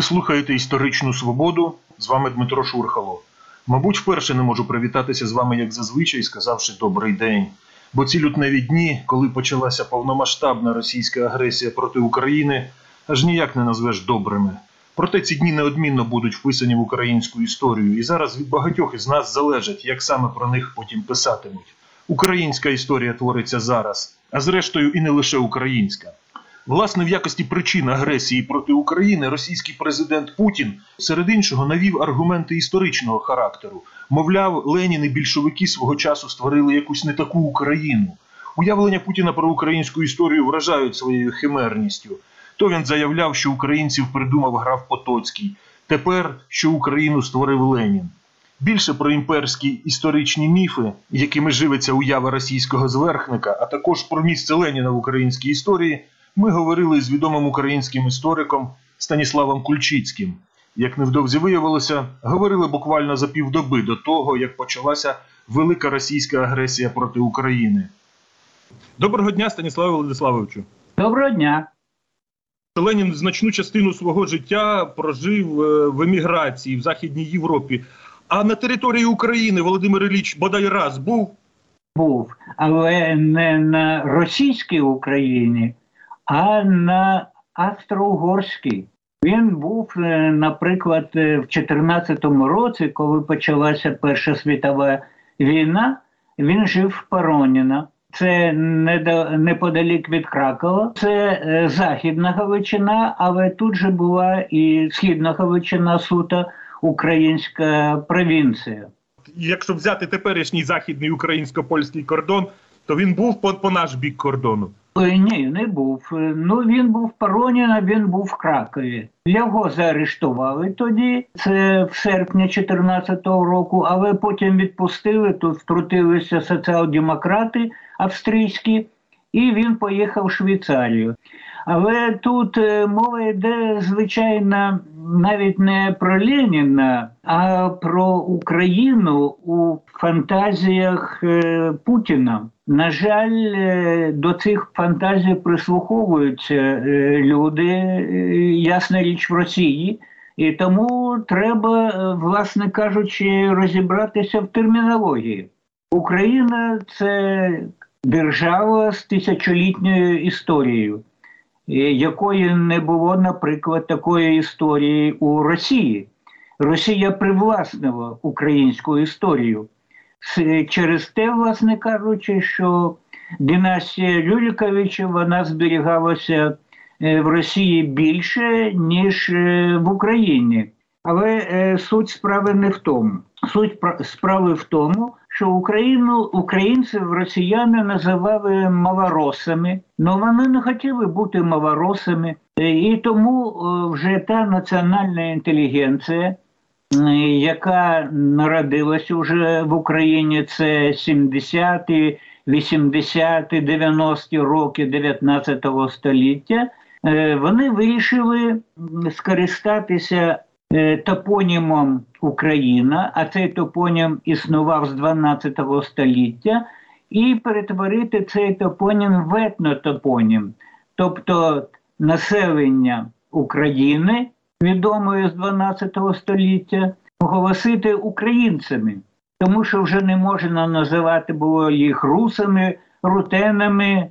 Ви слухаєте історичну свободу. З вами Дмитро Шурхало. Мабуть, вперше не можу привітатися з вами, як зазвичай, сказавши добрий день. Бо ці лютневі дні, коли почалася повномасштабна російська агресія проти України, аж ніяк не назвеш добрими. Проте ці дні неодмінно будуть вписані в українську історію, і зараз від багатьох із нас залежить, як саме про них потім писатимуть. Українська історія твориться зараз, а зрештою і не лише українська. Власне, в якості причин агресії проти України російський президент Путін серед іншого навів аргументи історичного характеру. Мовляв, Ленін і більшовики свого часу створили якусь не таку Україну. Уявлення Путіна про українську історію вражають своєю химерністю. То він заявляв, що українців придумав граф Потоцький. Тепер що Україну створив Ленін. Більше про імперські історичні міфи, якими живиться уява російського зверхника, а також про місце Леніна в українській історії, ми говорили з відомим українським істориком Станіславом Кульчицьким. Як невдовзі виявилося, говорили буквально за півдоби до того, як почалася велика російська агресія проти України. Доброго дня, Станіславе Владиславовичу. Доброго дня. Ленін значну частину свого життя прожив е, в еміграції в Західній Європі. А на території України Володимир Ілліч бодай раз був. Був, але не на російській Україні, а на австро-угорській. Він був, е, наприклад, е, в 14-му році, коли почалася Перша світова війна, він жив в Пароніна. Це неподалік від Кракова. Це е, західна Галичина, але тут же була і східна Галичина суто українська провінція. Якщо взяти теперішній західний українсько-польський кордон, то він був по, по наш бік кордону. Ой, Ні, не був. Е, Ну він був в Пароніна, він був в Кракові. Його заарештували тоді, це в серпні 14-го року, але потім відпустили. Тут втрутилися соціал-демократи австрійські, і він поїхав в Швейцарію. Але тут е, мова йде, звичайно, навіть не про Леніна, а про Україну у фантазіях е, Путіна. На жаль, е, до цих фантазій прислуховуються люди, ясна річ в Росії. І тому треба, власне кажучи, розібратися в термінології. Україна це держава з тисячолітньою історією, якої не було, наприклад, такої історії у Росії. Росія привласнила українську історію. Через те, власне кажучи, що династія Рюриковича вона зберігалася е, в Росії більше, ніж е, в Україні. Але е, суть справи не в тому. Суть пра- справи в тому, що Україну українців росіяни називали малоросами, але вони не хотіли бути малоросами, Е, і тому е, вже та національна інтелігенція, яка народилась уже в Україні, це 70-ті, 80-ті, 90-ті роки 19 століття, е, вони вирішили скористатися топонімом Україна, а цей топонім існував з 12 століття, і перетворити цей топонім в етнотопонім, тобто населення України, відомої з 12 століття, оголосити українцями, тому що вже не можна називати було їх русами, рутенами,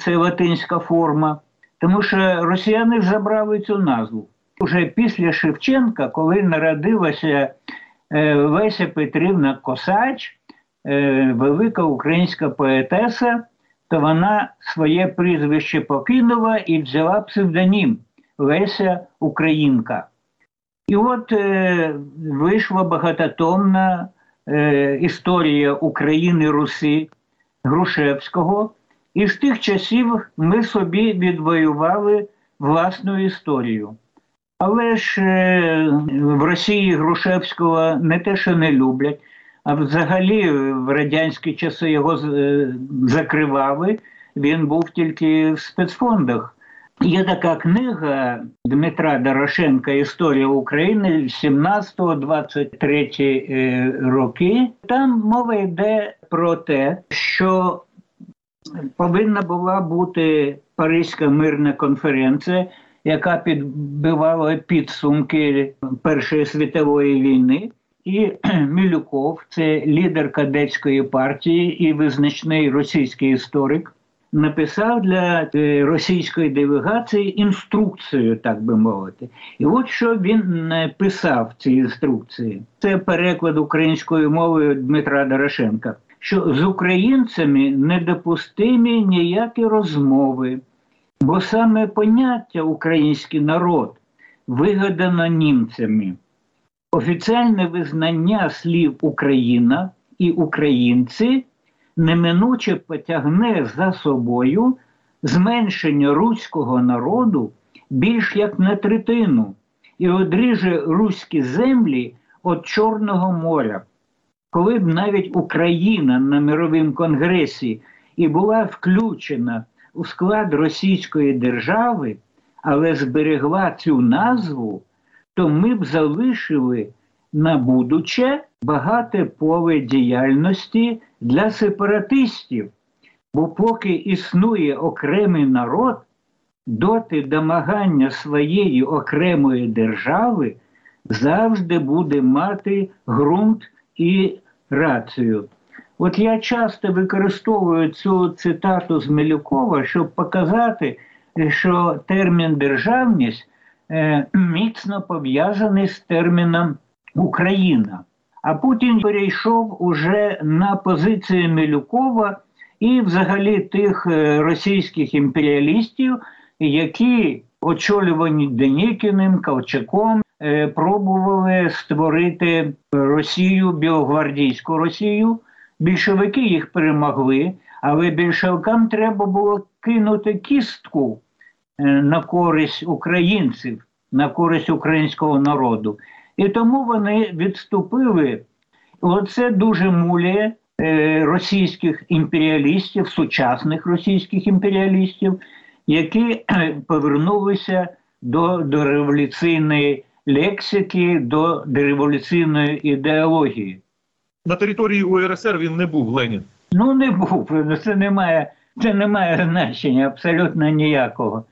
це латинська форма, тому що росіяни забрали цю назву. Уже після Шевченка, коли народилася е, Леся Петрівна Косач, е, велика українська поетеса, то вона своє прізвище покинула і взяла псевдонім Леся Українка. І от е, вийшла багатотомна е, історія України Руси Грушевського, і з тих часів ми собі відвоювали власну історію. Але ж е, в Росії Грушевського не те, що не люблять, а взагалі в радянські часи його е, закривали. Він був тільки в спецфондах. Є така книга Дмитра Дорошенка Історія України 17-23 е, роки. Там мова йде про те, що повинна була бути Паризька мирна конференція, яка підбивала підсумки Першої світової війни. І Мілюков, це лідер кадетської партії і визначний російський історик, написав для е, російської делегації інструкцію, так би мовити. І от що він писав в цій інструкції. Це переклад українською мовою Дмитра Дорошенка. Що з українцями недопустимі ніякі розмови, бо саме поняття український народ вигадано німцями. Офіціальне визнання слів Україна і українці неминуче потягне за собою зменшення руського народу більш як на третину і одріже руські землі від Чорного моря. Коли б навіть Україна на мировому конгресі і була включена у склад Російської держави, але зберегла цю назву, то ми б залишили на будуче багате поле діяльності для сепаратистів. Бо поки існує окремий народ, доти домагання своєї окремої держави завжди буде мати ґрунт і рацію. От я часто використовую цю цитату з Милюкова, щоб показати, що термін державність е, міцно пов'язаний з терміном Україна. А Путін перейшов уже на позиції Милюкова і взагалі тих е, російських імперіалістів, які очолювані Денікіним, Ковчаком, е, пробували створити Росію, Білогвардійську Росію. Більшовики їх перемогли, але більшовикам треба було кинути кістку е, на користь українців, на користь українського народу. І тому вони відступили. Оце дуже муляє е, російських імперіалістів, сучасних російських імперіалістів, які повернулися до, до революційної лексики, до, до революційної ідеології. На території УРСР він не був Ленін. Ну не був. Це не має, це не має значення абсолютно ніякого.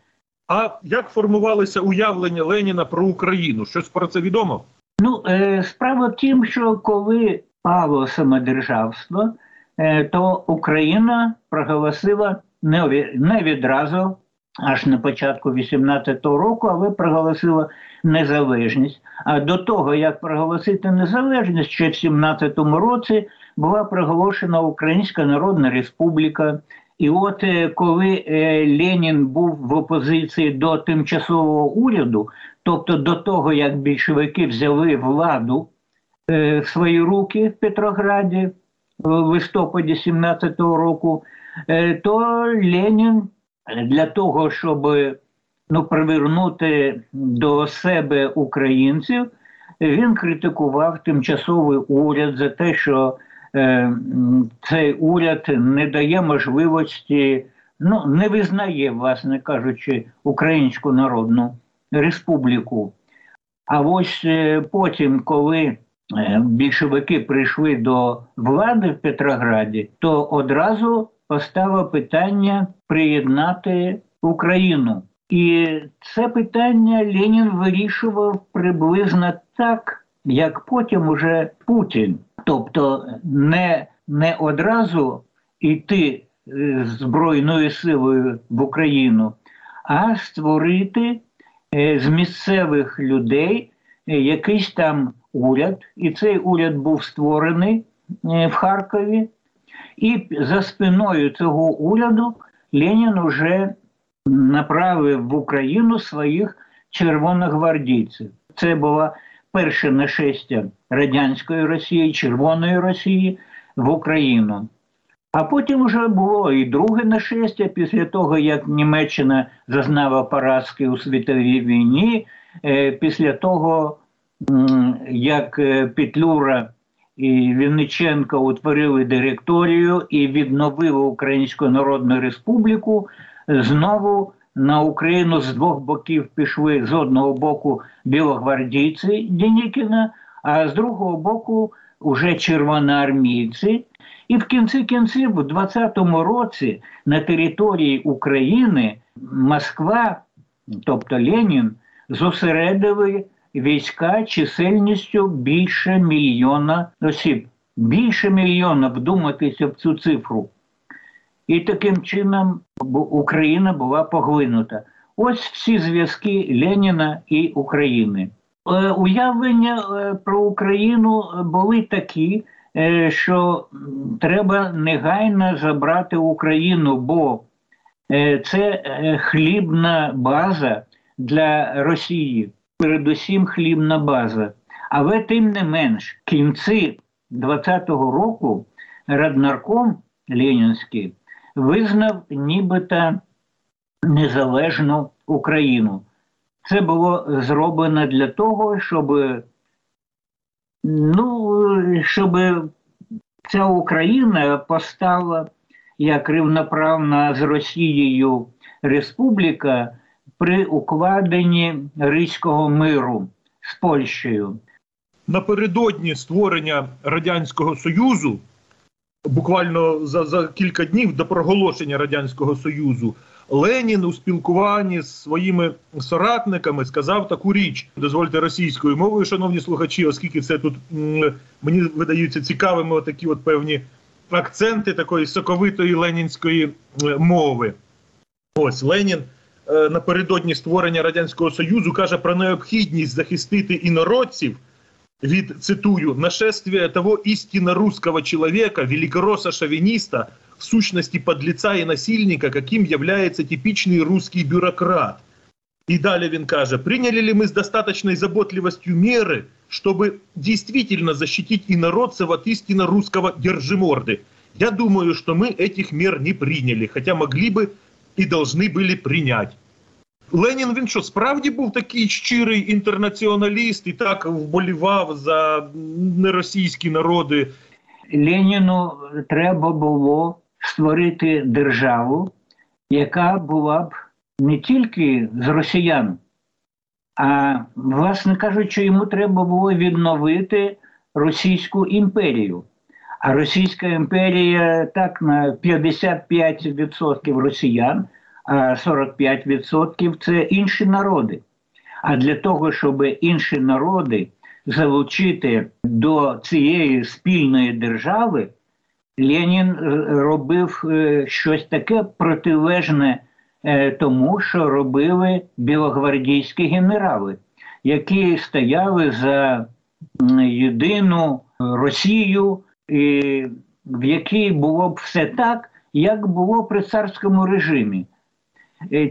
А як формувалося уявлення Леніна про Україну? Щось про це відомо? Ну, е, справа в тім, що коли пало самодержавство, е, то Україна проголосила не, не відразу, аж на початку 18-го року, але проголосила незалежність. А до того, як проголосити незалежність, ще в 17-му році була проголошена Українська Народна Республіка. І от е, коли е, Ленін був в опозиції до тимчасового уряду, тобто до того, як більшовики взяли владу е, в свої руки в Петрограді в листопаді 17-го року, то Ленін для того, щоб ну, привернути до себе українців, він критикував тимчасовий уряд за те, що Е, цей уряд не дає можливості, ну не визнає, власне кажучи, Українську Народну Республіку. А ось е, потім, коли е, більшовики прийшли до влади в Петрограді, то одразу постало питання приєднати Україну. І це питання Ленін вирішував приблизно так, як потім уже Путін. Тобто не не одразу йти е, збройною силою в Україну, а створити е, з місцевих людей е, якийсь там уряд, і цей уряд був створений в Харкові, і за спиною цього уряду Ленін вже направив в Україну своїх червоногвардійців. Це була перше нашестя радянської Росії, Червоної Росії в Україну. А потім вже було і друге нашестя після того, як Німеччина зазнала поразки у світовій війні, е, після того, як е, Петлюра і Вінниченко утворили директорію і відновили Українську Народну Республіку, знову на Україну з двох боків пішли з одного боку білогвардійці Денікіна, а з другого боку уже червоноармійці. І в кінці кінців, у 20-му році, на території України Москва тобто Ленін, зосередили війська чисельністю більше мільйона осіб. Більше мільйона вдуматися в цю цифру. І таким чином Україна була поглинута. Ось всі зв'язки Леніна і України. Е, уявлення е, про Україну були такі, е, що треба негайно забрати Україну, бо це хлібна база для Росії, передусім хлібна база. Але тим не менш, кінці 20-го року Раднарком Ленінський визнав нібито незалежну Україну. Це було зроблено для того, щоб ну, щоб ця Україна постала як рівноправна з Росією Республіка при укладенні Ризького миру з Польщею. Напередодні створення Радянського Союзу, буквально за, за кілька днів до проголошення Радянського Союзу, Ленін у спілкуванні з своїми соратниками сказав таку річ: дозвольте російською мовою, шановні слухачі, оскільки це тут мені видаються цікавими отакі от певні акценти такої соковитої ленінської мови. Ось Ленін напередодні створення радянського союзу каже про необхідність захистити інородців від цитую нашествия того истинно русского человека, великоросса шовиниста в сущности подлеца и насильника, каким является типичный русский бюрократ. И далее він каже, приняли ли мы с достаточной заботливостью меры, чтобы действительно защитить инородцев от истинно русского держиморды? Я думаю, что мы этих мер не приняли, хотя могли бы и должны были принять. Ленін він що справді був такий щирий інтернаціоналіст і так вболівав за неросійські народи. Леніну треба було створити державу, яка була б не тільки з росіян, а, власне кажучи, йому треба було відновити Російську імперію. А Російська імперія так на 55% росіян, а 45% це інші народи. А для того, щоб інші народи залучити до цієї спільної держави, Ленін е, робив е, щось таке протилежне е, тому, що робили білогвардійські генерали, які стояли за єдину Росію, в якій було б все так, як було при царському режимі.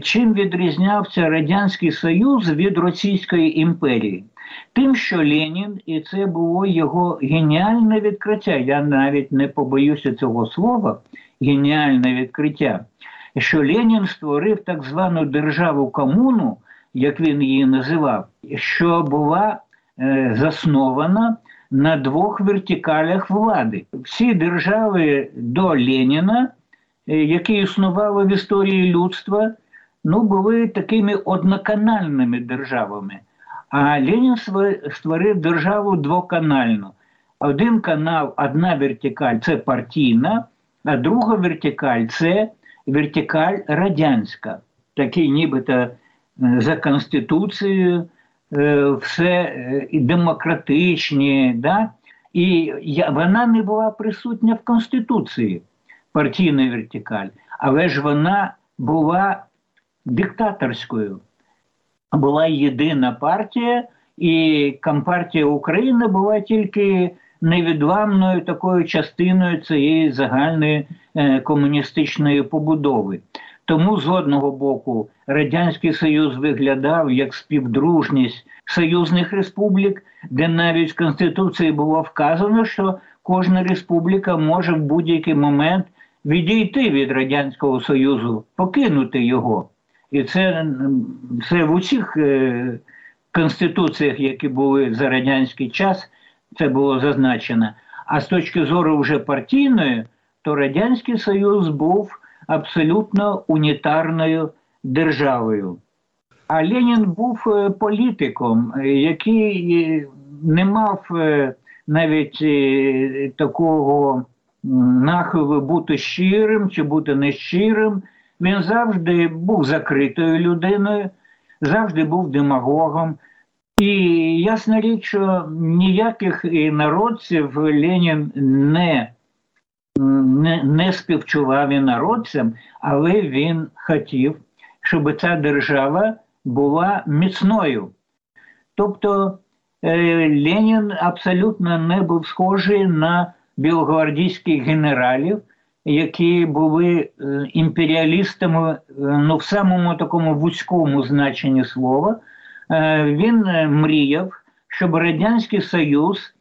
Чим відрізнявся Радянський Союз від Російської імперії? Тим, що Ленін, і це було його геніальне відкриття. Я навіть не побоюся цього слова, геніальне відкриття, що Ленін створив так звану державу комуну, як він її називав, що була е, заснована на двох вертикалях влади. Всі держави до Леніна, е, які існували в історії людства, ну були такими одноканальними державами. А Ленін створив державу двоканальну. Один канал, одна вертикаль це партійна, а друга вертикаль це вертикаль радянська. Такий нібито е, за Конституцією, все е, демократичні. Да? І вона не була присутня в Конституції, партійна вертикаль, але ж вона була диктаторською була єдина партія, і Компартія України була тільки невідламною такою частиною цієї загальної е, комуністичної побудови. Тому з одного боку Радянський Союз виглядав як співдружність союзних республік, де навіть в Конституції було вказано, що кожна республіка може в будь-який момент відійти від Радянського Союзу, покинути його. І це це в усіх е, конституціях, які були за радянський час, це було зазначено. А з точки зору вже партійної, то Радянський Союз був абсолютно унітарною державою. А Ленін був е, політиком, який е, не мав е, навіть такого нахилу бути щирим чи бути нещирим. Він завжди був закритою людиною, завжди був демагогом. І ясна річ, що ніяких інородців Ленін не, не, не співчував інородцям, але він хотів, щоб ця держава була міцною. Тобто е, Ленін абсолютно не був схожий на білогвардійських генералів, які були е, імперіалістами е, ну, в самому такому вузькому значенні слова. Він мріяв, щоб Радянський Союз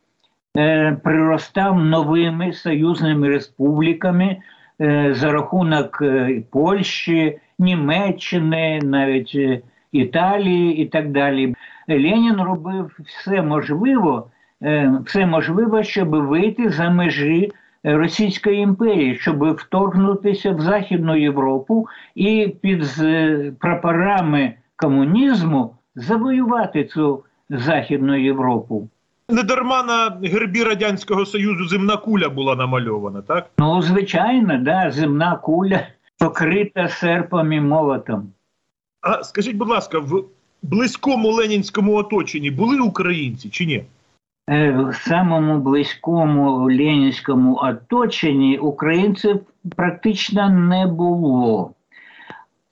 приростав новими союзними республіками е, за рахунок е, Польщі, Німеччини, навіть е, Італії і так далі. Ленін робив все можливе, е, все можливе, щоб вийти за межі е, Російської імперії, щоб вторгнутися в Західну Європу і під е, прапорами комунізму завоювати цю Західну Європу. Недарма на гербі Радянського Союзу земна куля була намальована, так? Ну, звичайно, да, земна куля покрита серпом і молотом. А скажіть, будь ласка, в близькому ленінському оточенні були українці чи ні? Е, В самому близькому ленінському оточенні українців практично не було.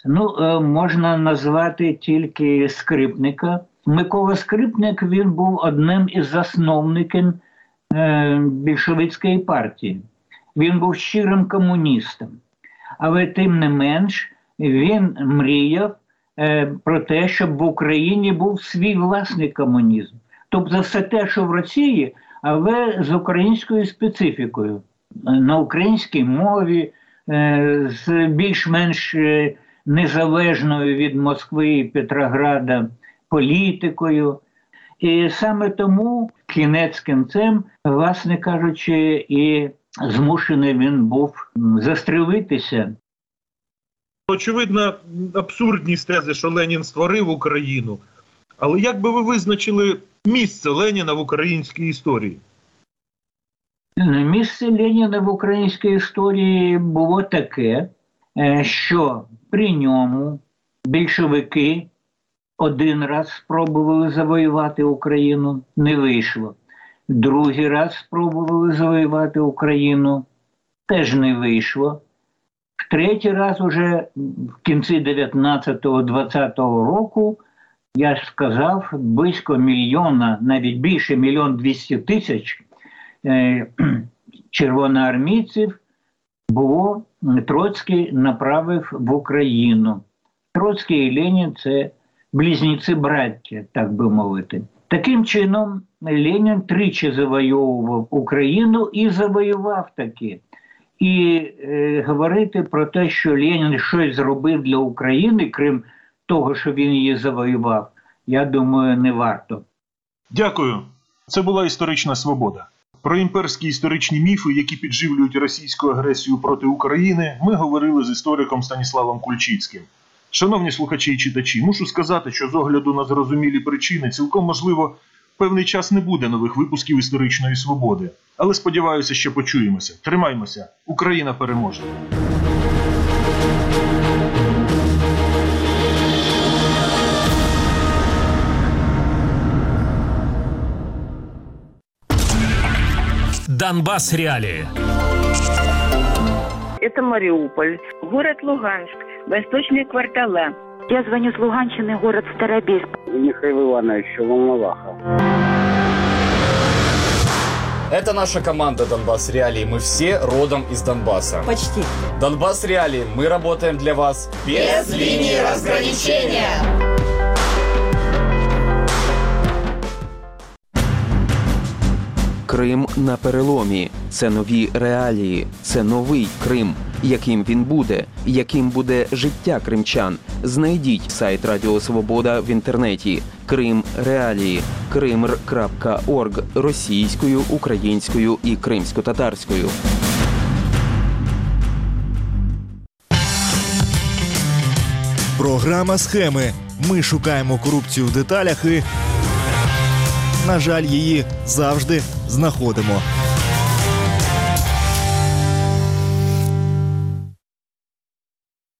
Ну, е, можна назвати тільки скрипника. Микола Скрипник він був одним із засновників е, більшовицької партії. Він був щирим комуністом. Але тим не менш він мріяв е, про те, щоб в Україні був свій власний комунізм. Тобто все те, що в Росії, але з українською специфікою, Е, на українській мові, з більш-менш незалежною від Москви і Петрограда політикою. І саме тому кінець кінцем, власне кажучи, і змушений він був застрелитися. Очевидно, абсурдність тези, що Ленін створив Україну. Але як би ви визначили місце Леніна в українській історії? Місце Леніна в українській історії було таке, е, що при ньому більшовики один раз спробували завоювати Україну, не вийшло. Другий раз спробували завоювати Україну, теж не вийшло. В третій раз, уже в кінці 19-20 року, я ж сказав, близько мільйона, навіть більше мільйон двісті тисяч е, червоноармійців було Троцький направив в Україну. Троцький і Ленін це близнюці браття, так би мовити. Таким чином, Ленін тричі завойовував Україну і завоював таки. І е, говорити про те, що Ленін щось зробив для України, крім того, що він її завоював, я думаю, не варто. Дякую. Це була історична свобода. Про імперські історичні міфи, які підживлюють російську агресію проти України, ми говорили з істориком Станіславом Кульчицьким. Шановні слухачі і читачі, мушу сказати, що з огляду на зрозумілі причини, цілком можливо, певний час не буде нових випусків історичної свободи. Але сподіваюся, що почуємося. Тримаймося, Україна переможе. Донбасс реалии. Это Мариуполь, город Луганск, восточные квартала. Я звоню с Луганщины, город Старобельск. Михаил Иванович Волноваха. Это наша команда Донбасс Реалии. Мы все родом из Донбасса. Почти. Донбасс Реалии. Мы работаем для вас без линии разграничения. Крим на переломі. Це нові реалії, це новий Крим. яким він буде, яким буде життя кримчан. Знайдіть сайт Радіо Свобода в інтернеті. Крим Реалії. Кримр.орг російською, українською і кримсько-татарською. Програма схеми. Ми шукаємо корупцію в деталях і, на жаль, її завжди знаходимо.